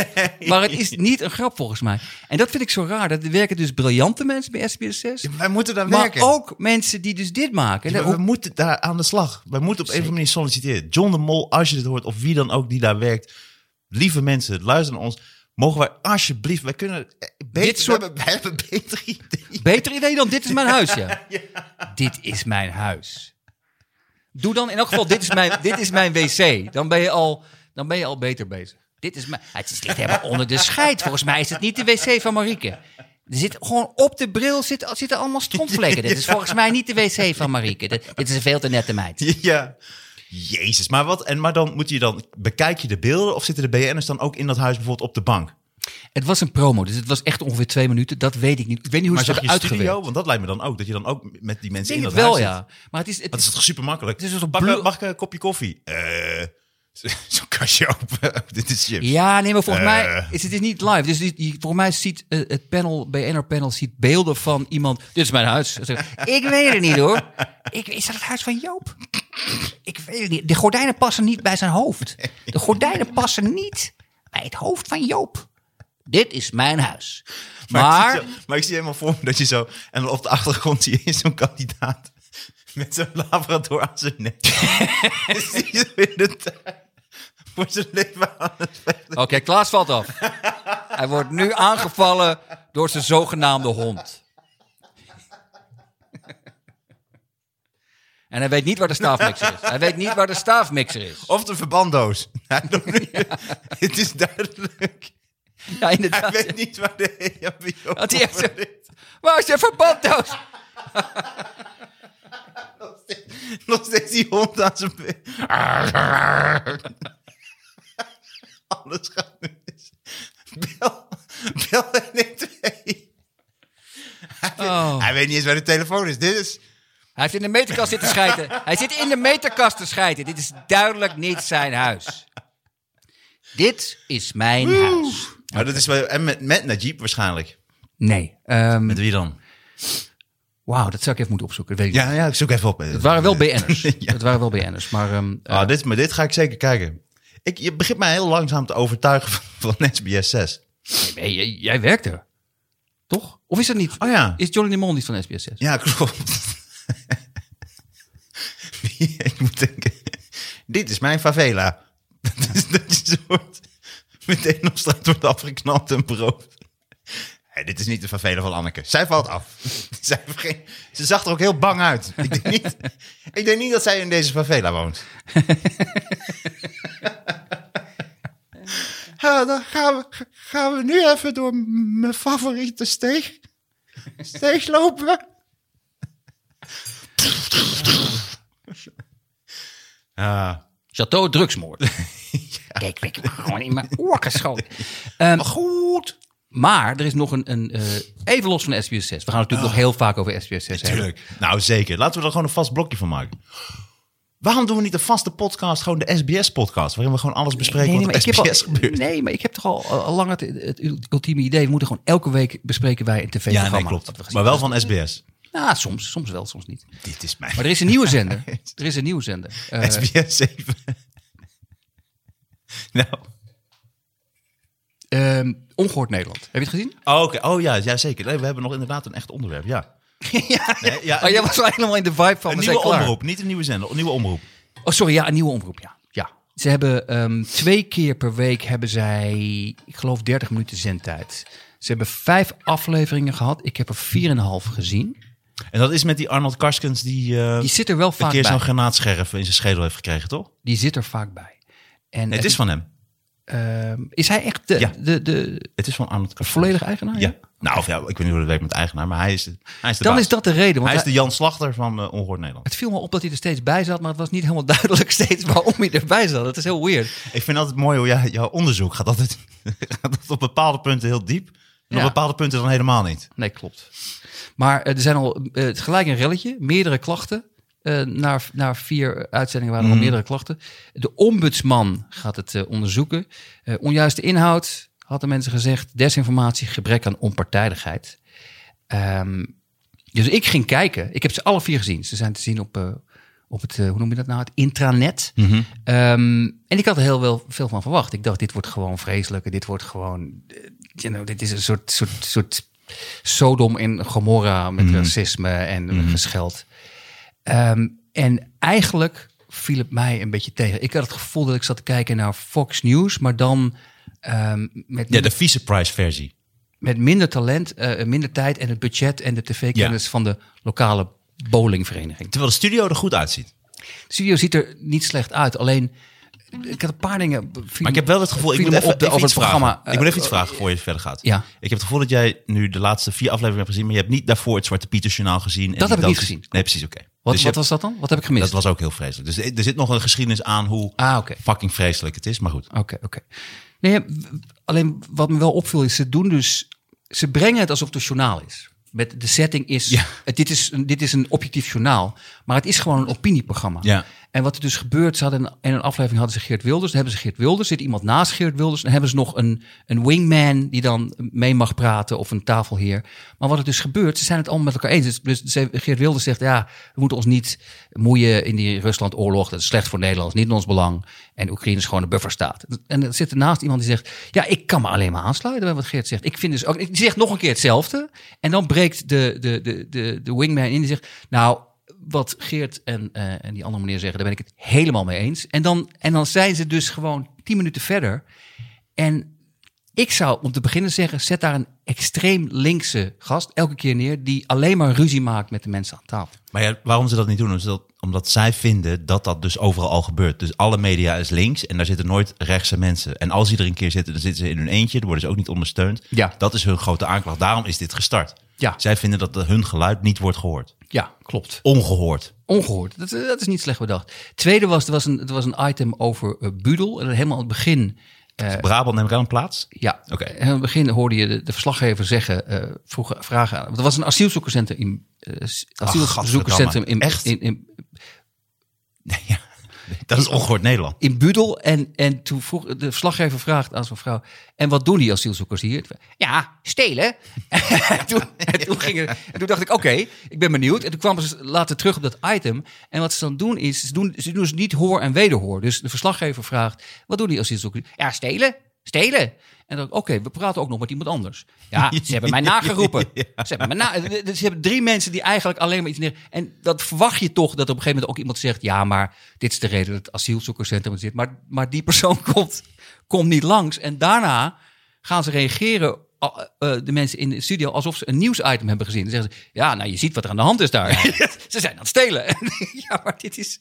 Maar het is niet een grap volgens mij. En dat vind ik zo raar. Dat er werken dus briljante mensen bij SBS 6. Wij moeten daar Maar werken. ook mensen die dus dit maken. Ja, we moeten daar aan de slag. We moeten op een of andere manier solliciteren. John de Mol, als je dit hoort, of wie dan ook die daar werkt. Lieve mensen, luister naar ons. Mogen wij alsjeblieft, wij kunnen... Beter, Dit soort- we, hebben, we hebben een beter idee. Beter idee dan dit is mijn huis, ja. Dit is mijn huis. Doe dan in elk geval, dit is mijn, dit is mijn wc. Dan ben, je al, dan ben je al beter bezig. Dit is mijn, het is- ligt helemaal onder de scheid. Volgens mij is het niet de wc van Marieke. Er zit gewoon op de bril zitten, zitten allemaal strontvlekken. Dit is volgens mij niet de wc van Marieke. Dit, dit is een veel te nette meid. Ja. Jezus, maar wat? En maar dan moet je dan bekijk je de beelden of zitten de BN'ers dan ook in dat huis bijvoorbeeld op de bank? Het was een promo, dus het was echt ongeveer twee minuten. Dat weet ik niet. Ik weet niet hoe Maar ze het je hebben uitgewerkt. studio? Want dat lijkt me dan ook dat je dan ook met die mensen in het dat wel, huis zit. ja. Maar het is, het Dat is toch super makkelijk? Het is dus een mag ik een kopje koffie? Eh, Zo'n kastje open. Dit is chips. Ja, nee, maar volgens Eh. mij is het is niet live. Dus die, die- volgens mij ziet eh, het panel, BNR panel, ziet beelden van iemand. Dit is mijn huis. Ik weet het niet hoor. Ik, is dat het huis van Joop? Ik weet het niet. De gordijnen passen niet bij zijn hoofd. De gordijnen passen niet bij het hoofd van Joop. Dit is mijn huis. Maar, Maar, ik zie, zo- maar ik zie helemaal voor me dat je zo... En op de achtergrond zie je zo'n kandidaat... met zo'n labrador aan zijn nek. Zo in de tuin voor zijn leven aan het oké, Klaas valt af. Hij wordt nu aangevallen door zijn zogenaamde hond. En hij weet niet waar de staafmixer is. Hij weet niet waar de staafmixer is. Of de verbanddoos. Hij nu- Het is duidelijk. Ja, Hij inderdaad. weet niet waar de EHBO Had hij echt zo- ligt. Waar is je verbanddoos? Nog steeds die hond aan zijn been. Alles gaat nu mis. Bel, bel 112. Oh. Hij weet niet eens waar de telefoon is. Dit is... Hij heeft in de meterkast zitten schijten. Hij zit in de meterkast te schijten. Dit is duidelijk niet zijn huis. Dit is mijn huis. Maar dat is wel... En met, met Najib waarschijnlijk. Nee. ehm, Met wie dan? Wauw, dat zou ik even moeten opzoeken. Dat weet ik Ja, ja, ik zoek even op. Het waren wel BN'ers. Ja. Het waren wel BN'ers. Maar ehm, eh, Ah, dit, maar dit ga ik zeker kijken. Ik, je begint mij heel langzaam te overtuigen van, van SBS 6. nee, jij, jij werkt er. Toch? Of is dat niet? Oh ja. Is Johnny de Mol niet van SBS 6? Ja, klopt. Ik moet denken, dit is mijn favela. Dat is dat je soort meteen op straat wordt afgeknapt en beroofd. Hey, dit is niet de favela van Anneke. Zij valt af. Zij heeft geen- ze zag er ook heel bang uit. Ik denk niet, ik denk niet dat zij in deze favela woont. Ja, dan gaan we, gaan we nu even door mijn favoriete steeg, steeg lopen. Chateau drugsmoord. Kijk, ik heb gewoon in mijn oor geschoten. Ehm, goed. Maar er is nog een, een eh, even los van SBS 6. We gaan natuurlijk nog heel vaak over SBS 6 hebben. tuurlijk. Nou, zeker. Laten we er gewoon een vast blokje van maken. Waarom doen we niet een vaste podcast, gewoon de SBS-podcast, waarin we gewoon alles bespreken Nee, nee, wat SBS al, gebeurt? nee, maar ik heb toch al, al lang het, het ultieme idee. We moeten gewoon elke week bespreken wij een tv-programma. Ja, nee, klopt. Maar wel van SBS. Nou, soms, soms wel, soms niet. Dit is mijn Maar er is een nieuwe zender. Er is een nieuwe zender. Eh, SBS 7. nou, ehm, Ongehoord Nederland. Heb je het gezien? oh, oké. Oh ja, ja, zeker. Nee, we hebben nog inderdaad een echt onderwerp, ja. ja. Nee, ja Oh, jij was helemaal in de vibe van een we nieuwe omroep, niet een nieuwe zender, een nieuwe omroep. Oh, sorry, ja, een nieuwe omroep, ja. ja. Ze hebben ehm, twee keer per week hebben zij, ik geloof, 30 minuten zendtijd. Ze hebben vijf afleveringen gehad. Ik heb er 4,5 gezien. En dat is met die Arnold Karskens die, eh, Die zit er wel een vaak keer bij. zo'n granaatscherf in zijn schedel heeft gekregen, toch? Die zit er vaak bij. En Nee, het is van hem. ehm, is hij echt de, Ja. de, de Het is van Arnold Karskens. volledige eigenaar? Ja. Nou, of ja, ik weet niet hoe dat werkt met eigenaar, maar hij is, de- hij is de Dan baas. is dat de reden. Want Hij is de Jan Slachter van uh, Ongehoord Nederland. het viel me op dat hij er steeds bij zat, maar het was niet helemaal duidelijk steeds waarom hij erbij zat. Dat is heel weird. Ik vind altijd mooi hoe jij, jouw onderzoek gaat altijd, gaat altijd op bepaalde punten heel diep. En Ja. op bepaalde punten dan helemaal niet. Nee, klopt. Maar eh, er zijn al eh, gelijk een relletje, meerdere klachten. Eh na, na vier uitzendingen waren er al meerdere klachten. De ombudsman gaat het onderzoeken. Onjuiste inhoud, hadden mensen gezegd. Desinformatie, gebrek aan onpartijdigheid. Ehm, dus ik ging kijken. Ik heb ze alle vier gezien. Ze zijn te zien op, op het, hoe noem je dat nou, het intranet. Ehm, en ik had er heel wel veel van verwacht. Ik dacht, dit wordt gewoon vreselijk. Dit wordt gewoon, you know, dit is een soort, soort, soort Sodom en Gomorra met racisme en gescheld. Ehm, en eigenlijk viel het mij een beetje tegen. Ik had het gevoel dat ik zat te kijken naar Fox News, maar dan ehm, met, Ja, de vice-price versie. met minder talent, eh, minder tijd en het budget en de tv-kennis van de lokale bowlingvereniging. Terwijl de studio er goed uitziet. De studio ziet er niet slecht uit, alleen ik had een paar dingen. Maar ik heb wel het gevoel, ik moet even, op de- over het programma. vragen. ik moet even eh, iets vragen voor je verder gaat. Ja. Ik heb het gevoel dat jij nu de laatste vier afleveringen hebt gezien, maar je hebt niet daarvoor het Zwarte Pieter journaal gezien. en Dat heb ik niet gezien. Nee, precies, oké. Wat, Dus wat hebt- was dat dan? Wat heb ik gemist? Dat was ook heel vreselijk. Dus er zit nog een geschiedenis aan hoe Ah, fucking vreselijk het is, maar goed. Oké, oké. Nee, alleen wat me wel opviel is, ze doen dus, ze brengen het alsof het een journaal is. Met de setting is, Ja. het, dit is, een- dit is een objectief journaal, maar het is gewoon een opinieprogramma. Ja. En wat er dus gebeurt, ze hadden in een aflevering hadden ze Geert Wilders. Dan hebben ze Geert Wilders, zit iemand naast Geert Wilders. Dan hebben ze nog een, een wingman die dan mee mag praten of een tafelheer. Maar wat er dus gebeurt, ze zijn het allemaal met elkaar eens. Dus- Dus Geert Wilders zegt, ja, we moeten ons niet moeien in die Rusland-oorlog. Dat is slecht voor Nederland, niet in ons belang. En Oekraïne is gewoon een bufferstaat. En er zit er naast iemand die zegt, ja, ik kan me alleen maar aansluiten bij wat Geert zegt. Ik vind dus ook, die zegt nog een keer hetzelfde. En dan breekt de, de, de, de, de wingman in die zegt, nou, wat Geert en, eh, en die andere meneer zeggen, daar ben ik het helemaal mee eens. En dan, en dan zijn ze dus gewoon tien minuten verder. En ik zou om te beginnen zeggen, zet daar een extreem linkse gast elke keer neer die alleen maar ruzie maakt met de mensen aan tafel. Maar ja, waarom ze dat niet doen? Is dat, omdat zij vinden dat dat dus overal al gebeurt. Dus alle media is links en daar zitten nooit rechtse mensen. En als die er een keer zitten, dan zitten ze in hun eentje. Dan worden ze ook niet ondersteund. Ja. Dat is hun grote aanklacht. Daarom is dit gestart. Ja. Zij vinden dat hun geluid niet wordt gehoord. Ja, klopt. Ongehoord. Ongehoord. Dat, dat is niet slecht bedacht. Tweede was, er was een, er was een item over eh, Budel. En helemaal aan het begin... eh, Brabant neem ik aan een plaats. Ja, Oké. En aan het begin hoorde je de, de verslaggever zeggen, eh vroeg, vragen aan. Want er was een asielzoekerscentrum in, asielzoekerscentrum in, Echt? in, in, Ja. Dat is ongehoord Nederland. in Budel. En, en toen vroeg de verslaggever vraagt aan zo'n vrouw, en wat doen die asielzoekers hier? Ja, stelen. en, toen, en, toen ging er- en toen dacht ik, oké, ik ben benieuwd. En toen kwamen ze later terug op dat item. En wat ze dan doen is, ze doen, ze doen dus niet hoor en wederhoor. Dus de verslaggever vraagt, wat doen die asielzoekers? Ja, stelen. Stelen. En dan, oké, we praten ook nog met iemand anders. Ja, ze hebben mij nageroepen. Ze hebben mij na, dus ze hebben drie mensen die eigenlijk alleen maar iets neer. En dat verwacht je toch dat op een gegeven moment ook iemand zegt: ja, maar dit is de reden dat het asielzoekerscentrum er zit. Maar, maar die persoon komt, komt niet langs. En daarna gaan ze reageren. uh, de mensen in de studio alsof ze een nieuwsitem hebben gezien. Dan zeggen ze: Ja, nou, je ziet wat er aan de hand is daar. ze zijn aan het stelen. ja, maar dit is.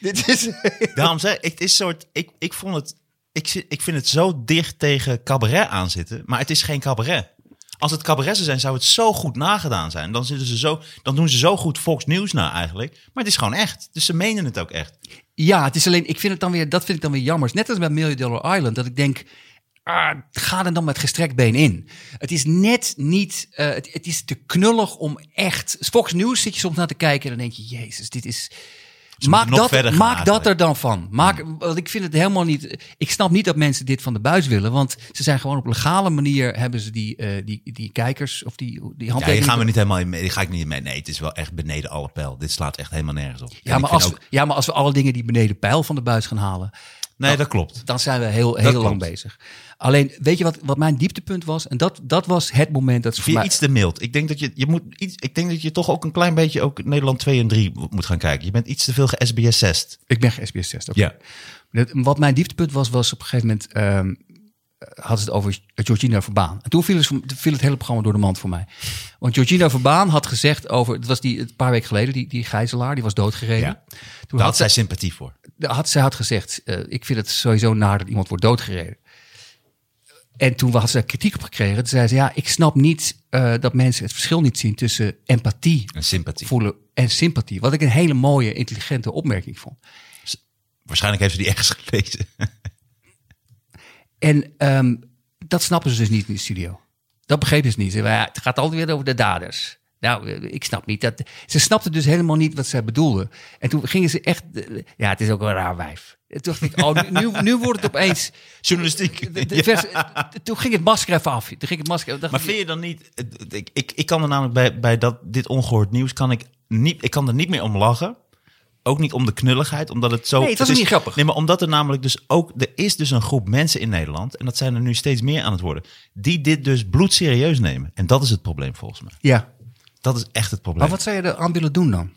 Dit is Daarom zeg ik, het is soort. Ik, ik vond het. Ik, ik vind het zo dicht tegen cabaret aanzitten. Maar het is geen cabaret. Als het cabaret zou zijn, zou het zo goed nagedaan zijn. Dan, zitten ze zo, dan doen ze zo goed Fox News na eigenlijk. Maar het is gewoon echt. Dus ze menen het ook echt. Ja, het is alleen, ik vind het dan weer, dat vind ik dan weer jammer. Net als bij Million Dollar Island, dat ik denk, ah, ga er dan met gestrekt been in. Het is net niet, eh, het, het is te knullig om echt. Fox News zit je soms naar te kijken en dan denk je, jezus, dit is. Maak, nog dat, maak dat er dan van. Maak, want ik vind het helemaal niet. Ik snap niet dat mensen dit van de buis willen. Want ze zijn gewoon op legale manier hebben ze die, eh, die, die kijkers of die, die Ja, hier handtekeningen. gaan we niet helemaal in mee. Hier ga ik niet mee. Nee, het is wel echt beneden alle pijl. Dit slaat echt helemaal nergens op. Ja, maar als, ook- ja, maar als we alle dingen die beneden pijl van de buis gaan halen. Nee, dat klopt. dan zijn we heel, heel lang klopt. bezig. Alleen, weet je wat, wat mijn dieptepunt was? En dat, dat was het moment dat ze voor Vind je mij... iets te mild? Ik denk dat je, je moet iets. Ik denk dat je toch ook een klein beetje ook Nederland 2 en 3 moet gaan kijken. Je bent iets te veel ge-SBS6'd. Ik ben geen SBS 6. Ja. Wat mijn dieptepunt was, was op een gegeven moment... ehm, hadden ze het over Georgina Verbaan. En toen viel het, viel het hele programma door de mand voor mij. Want Georgina Verbaan had gezegd over... Het was die, een paar weken geleden, die, die gijzelaar, die was doodgereden. Ja. Toen Daar had had zij sympathie voor. Had, zij had gezegd, eh, ik vind het sowieso naar dat iemand wordt doodgereden. En toen had ze kritiek op gekregen. Toen zei ze, ja, ik snap niet eh, dat mensen het verschil niet zien tussen empathie En sympathie. voelen en sympathie. Wat ik een hele mooie, intelligente opmerking vond. Waarschijnlijk heeft ze die ergens gelezen. En ehm, dat snappen ze dus niet in de studio. Dat begrepen ze niet. Ze ja, het gaat altijd weer over de daders. Nou, eh, ik snap niet dat. Ze snapten dus helemaal niet wat zij bedoelden. En toen gingen ze echt. eh, Ja, het is ook een raar wijf. En toen dacht ik, oh, nu, nu wordt het opeens. Journalistiek. De, Toen ging het masker even af. Toen ging het masker. Maar vind je dan niet... Ik, ik, ik kan er namelijk bij, bij dat, dit ongehoord nieuws... Kan ik, niet, ik kan er niet meer om lachen. Ook niet om de knulligheid, omdat het zo... Nee, het was is, niet grappig. Nee, maar omdat er namelijk dus ook... Er is dus een groep mensen in Nederland... en dat zijn er nu steeds meer aan het worden... die dit dus bloedserieus nemen. En dat is het probleem volgens mij. Ja. Dat is echt het probleem. Maar wat zou je er aan willen doen dan?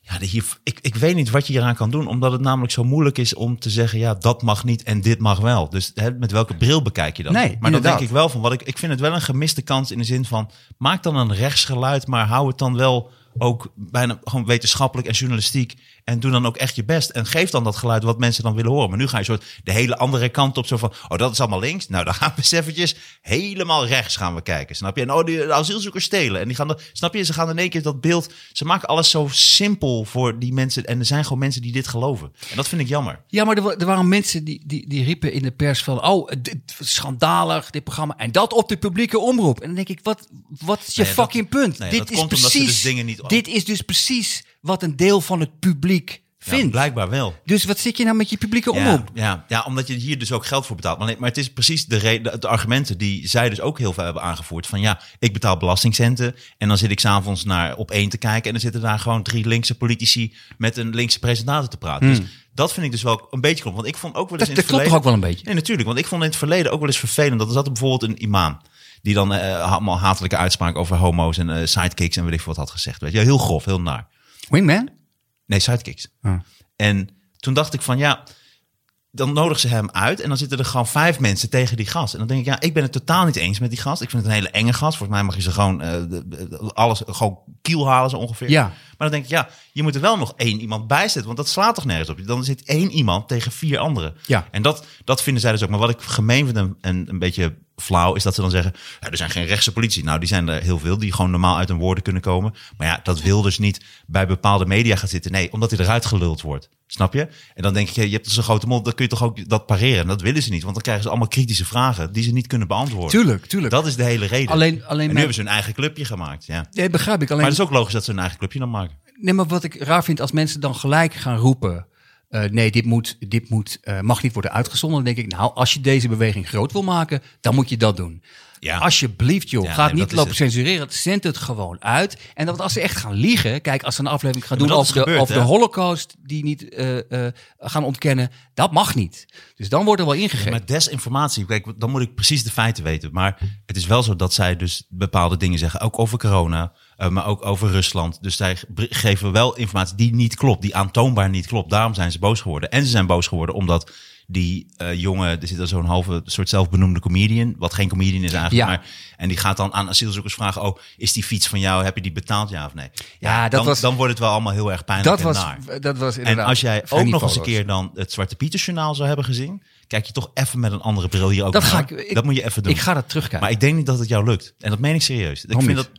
Ja, hier, ik, ik weet niet wat je hieraan kan doen, omdat het namelijk zo moeilijk is om te zeggen, ja, dat mag niet en dit mag wel. Dus hè, met welke bril bekijk je dat? Nee, maar dan inderdaad. denk ik wel van, wat ik, ik vind het wel een gemiste kans in de zin van, maak dan een rechtsgeluid, maar hou het dan wel ook bijna gewoon wetenschappelijk en journalistiek en doe dan ook echt je best en geef dan dat geluid wat mensen dan willen horen. Maar nu ga je soort de hele andere kant op, zo van, oh, dat is allemaal links. Nou, dan gaan we eens eventjes helemaal rechts gaan we kijken, snap je? En oh, die de asielzoekers stelen. En die gaan, dan, snap je, ze gaan in één keer dat beeld, ze maken alles zo simpel voor die mensen. En er zijn gewoon mensen die dit geloven. En dat vind ik jammer. Ja, maar er, wa- er waren mensen die, die, die riepen in de pers van... oh, dit, schandalig, dit programma. En dat op de publieke omroep. En dan denk ik, wat, wat is je Nee, dat- fucking punt? nee, dit dat is komt omdat ze precies, dus dingen niet- Dit is dus precies wat een deel van het publiek Vindt. blijkbaar wel. Dus wat zit je nou met je publieke Ja, omroep? ja, ja, omdat je hier dus ook geld voor betaalt. Maar, nee, maar het is precies de, reden, de argumenten die zij dus ook heel veel hebben aangevoerd. Van ja, ik betaal belastingcenten en dan zit ik s'avonds naar op één te kijken. En dan zitten daar gewoon drie linkse politici met een linkse presentator te praten. Dus dat vind ik dus wel een beetje klopt. Want ik vond ook wel eens Hmm. Dat, in dat het klopt toch ook wel een beetje? Nee, natuurlijk. Want ik vond in het verleden ook wel eens vervelend. Dat er zat bijvoorbeeld een imam. Die dan eh, allemaal hatelijke uitspraken over homo's en eh, sidekicks en weet ik wat had gezegd. Weet je, heel grof, heel naar. Wingman? Nee, sidekicks. Ah. En toen dacht ik van ja, dan nodigen ze hem uit en dan zitten er gewoon vijf mensen tegen die gast. En dan denk ik, ja, ik ben het totaal niet eens met die gast. Ik vind het een hele enge gast. Volgens mij mag je ze gewoon eh, de- de- alles gewoon kiel halen zo ongeveer. Ja. Maar dan denk ik, ja, je moet er wel nog één iemand bij zetten, want dat slaat toch nergens op. Dan zit één iemand tegen vier anderen. Ja. En dat, dat vinden zij dus ook. Maar wat ik gemeen vind en, en een beetje flauw is dat ze dan zeggen, ja, er zijn geen rechtse politie. Nou, die zijn er heel veel die gewoon normaal uit hun woorden kunnen komen. Maar ja, dat wil dus niet bij bepaalde media gaan zitten. Nee, omdat hij eruit geluld wordt. Snap je? En dan denk ik, je hebt dus een grote mond, dan kun je toch ook dat pareren. En dat willen ze niet, want dan krijgen ze allemaal kritische vragen die ze niet kunnen beantwoorden. Tuurlijk, tuurlijk. Dat is de hele reden. Alleen- alleen en nu mijn- hebben ze hun eigen clubje gemaakt. Ja. Nee, begrijp ik. Alleen, Maar het is ook logisch dat ze hun eigen clubje dan maken. nee, maar wat ik raar vind, als mensen dan gelijk gaan roepen... eh, nee, dit, moet, dit moet, eh, mag niet worden uitgezonden. Dan denk ik, nou, als je deze beweging groot wil maken, dan moet je dat doen. Ja. Alsjeblieft, joh. Ja, Ga het nee, niet lopen het. censureren. Zend het gewoon uit. En dat als ze echt gaan liegen. Kijk, als ze een aflevering gaan Maar doen over, de, over de holocaust. die niet eh, eh, gaan ontkennen. Dat mag niet. Dus dan wordt er wel ingegrepen. Met desinformatie, kijk, dan moet ik precies de feiten weten. Maar het is wel zo dat zij dus bepaalde dingen zeggen, ook over corona, eh, maar ook over Rusland. Dus zij geven wel informatie die niet klopt, die aantoonbaar niet klopt. Daarom zijn ze boos geworden. En ze zijn boos geworden omdat die eh, jongen, er zit er zo'n halve soort zelfbenoemde comedian, wat geen comedian is eigenlijk, Ja. maar en die gaat dan aan asielzoekers vragen, oh, is die fiets van jou, heb je die betaald, ja of nee? Ja, dat dan, was- dan wordt het wel allemaal heel erg pijnlijk dat, en was, naar. dat was En inderdaad als jij ook nog eens een keer dan het Zwarte Pietersjournaal zou hebben gezien, kijk je toch even met een andere bril hier ook Dat ga ik- ik- dat moet je even doen. Ik ga dat terugkijken. Maar ik denk niet dat het jou lukt. En dat meen ik serieus. Ik, vind dat,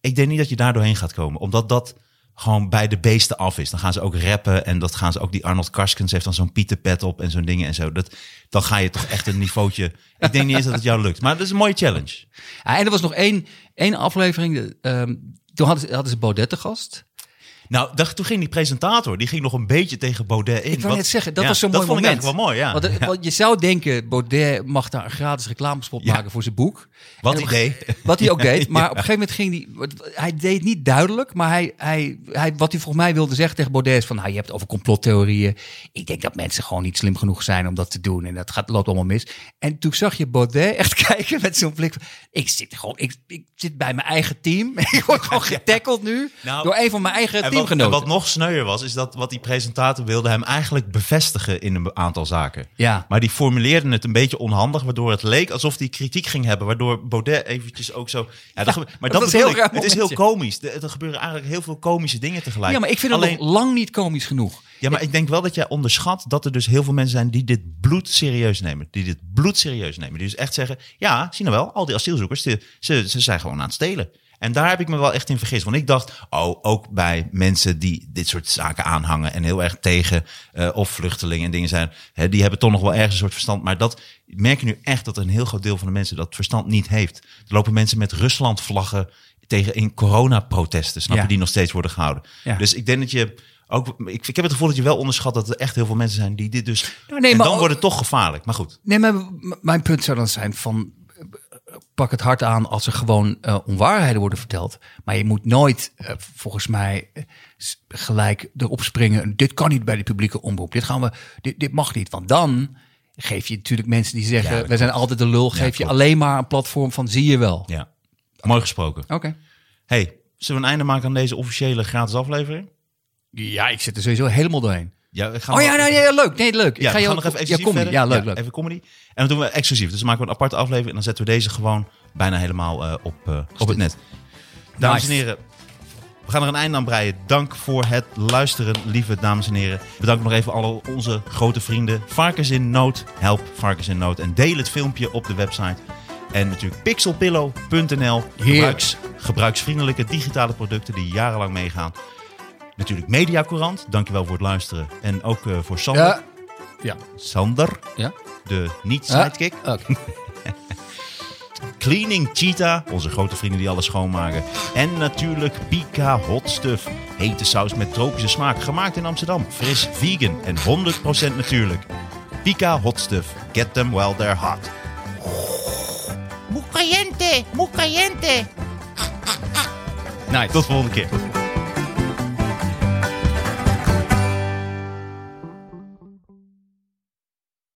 ik denk niet dat je daar doorheen gaat komen. Omdat dat gewoon bij de beesten af is. Dan gaan ze ook rappen. En dat gaan ze ook. Die Arnold Karskens heeft dan zo'n Pieterpet op en zo'n dingen en zo. Dat, dan ga je toch echt een niveautje. Ik denk niet eens dat het jou lukt. Maar dat is een mooie challenge. En er was nog één, één aflevering. ehm, toen hadden ze, hadden ze Baudet te gast. Nou, dacht, toen ging die presentator, die ging nog een beetje tegen Baudet in. Ik wou net zeggen, dat ja, was zo'n mooi Dat vond ik moment. wel mooi, ja. Want, eh, want je zou denken, Baudet mag daar een gratis reclamespot maken voor zijn boek. Wat hij deed. Wat hij ook deed. Maar op een gegeven moment ging hij... Hij deed niet duidelijk, maar hij, hij, hij, wat hij volgens mij wilde zeggen tegen Baudet is van... Nou, je hebt over complottheorieën. Ik denk dat mensen gewoon niet slim genoeg zijn om dat te doen. En dat gaat, loopt allemaal mis. En toen zag je Baudet echt kijken met zo'n blik van... Ik zit gewoon... Ik, ik zit bij mijn eigen team. ik word gewoon getackeld nu Nou, door een van mijn eigen Wat, nog sneuier was, is dat wat die presentator wilde hem eigenlijk bevestigen in een aantal zaken. Ja. Maar die formuleerde het een beetje onhandig, waardoor het leek alsof hij kritiek ging hebben. Waardoor Baudet eventjes ook zo... Ja, dat, maar dat een heel ik. raar Het is heel komisch. De- Er gebeuren eigenlijk heel veel komische dingen tegelijk. Ja, maar ik vind het Alleen, nog lang niet komisch genoeg. Ja, maar ik denk wel dat jij onderschat dat er dus heel veel mensen zijn die dit bloed serieus nemen. Die dit bloed serieus nemen. Die dus echt zeggen, ja, zie nou wel, al die asielzoekers, die- ze, ze zijn gewoon aan het stelen. En daar heb ik me wel echt in vergist. Want ik dacht, oh, ook bij mensen die dit soort zaken aanhangen en heel erg tegen eh, of vluchtelingen en dingen zijn, hè, die hebben toch nog wel ergens een soort verstand. Maar dat merk je nu echt dat een heel groot deel van de mensen dat verstand niet heeft. Er lopen mensen met Rusland vlaggen tegen in coronaprotesten, snap Ja. je, die nog steeds worden gehouden. Ja. Dus ik denk dat je ook, ik, ik heb het gevoel dat je wel onderschat dat er echt heel veel mensen zijn die dit dus. Nou, nee, en maar dan ook- wordt het toch gevaarlijk. Maar goed. Nee, maar mijn punt zou dan zijn van... pak het hard aan als er gewoon eh, onwaarheden worden verteld. Maar je moet nooit, eh, volgens mij, gelijk erop springen. Dit kan niet bij de publieke omroep. Dit, gaan we, dit, dit mag niet. Want dan geef je natuurlijk mensen die zeggen... Ja, we zijn altijd de lul. geef je alleen maar een platform van zie je wel. Ja, mooi gesproken. Oké. Hey, zullen we een einde maken aan deze officiële gratis aflevering? Ja, ik zit er sowieso helemaal doorheen. Ja, we gaan Oh ja, nou, ja, leuk. Nee, leuk. Ja, ik ga je nog even ja, exclusief comedy. verder. Ja, leuk, leuk. Even comedy. En dan doen we exclusief. Dus dan maken we een aparte aflevering. En dan zetten we deze gewoon bijna helemaal eh, op, eh, op het net. Dames Nice. en heren, we gaan er een einde aan breien. Dank voor het luisteren, lieve dames en heren. Bedankt nog even alle onze grote vrienden. Varkens in nood, help Varkens in nood. En deel het filmpje op de website. En natuurlijk pixelpillow.nl. Gebruiks, gebruiksvriendelijke digitale producten die jarenlang meegaan. Natuurlijk Mediacourant. Dankjewel voor het luisteren. En ook eh, voor Sander. Ja. Ja. Sander, Ja. de niet-sidekick. Oké. Cleaning Cheetah, onze grote vrienden die alles schoonmaken. En natuurlijk Pika Hot Stuff. Hete saus met tropische smaak, gemaakt in Amsterdam. Fris, vegan en 100% natuurlijk. Pika Hot Stuff. Get them while they're hot. Muy caliente, muy caliente. Nice. Tot volgende keer.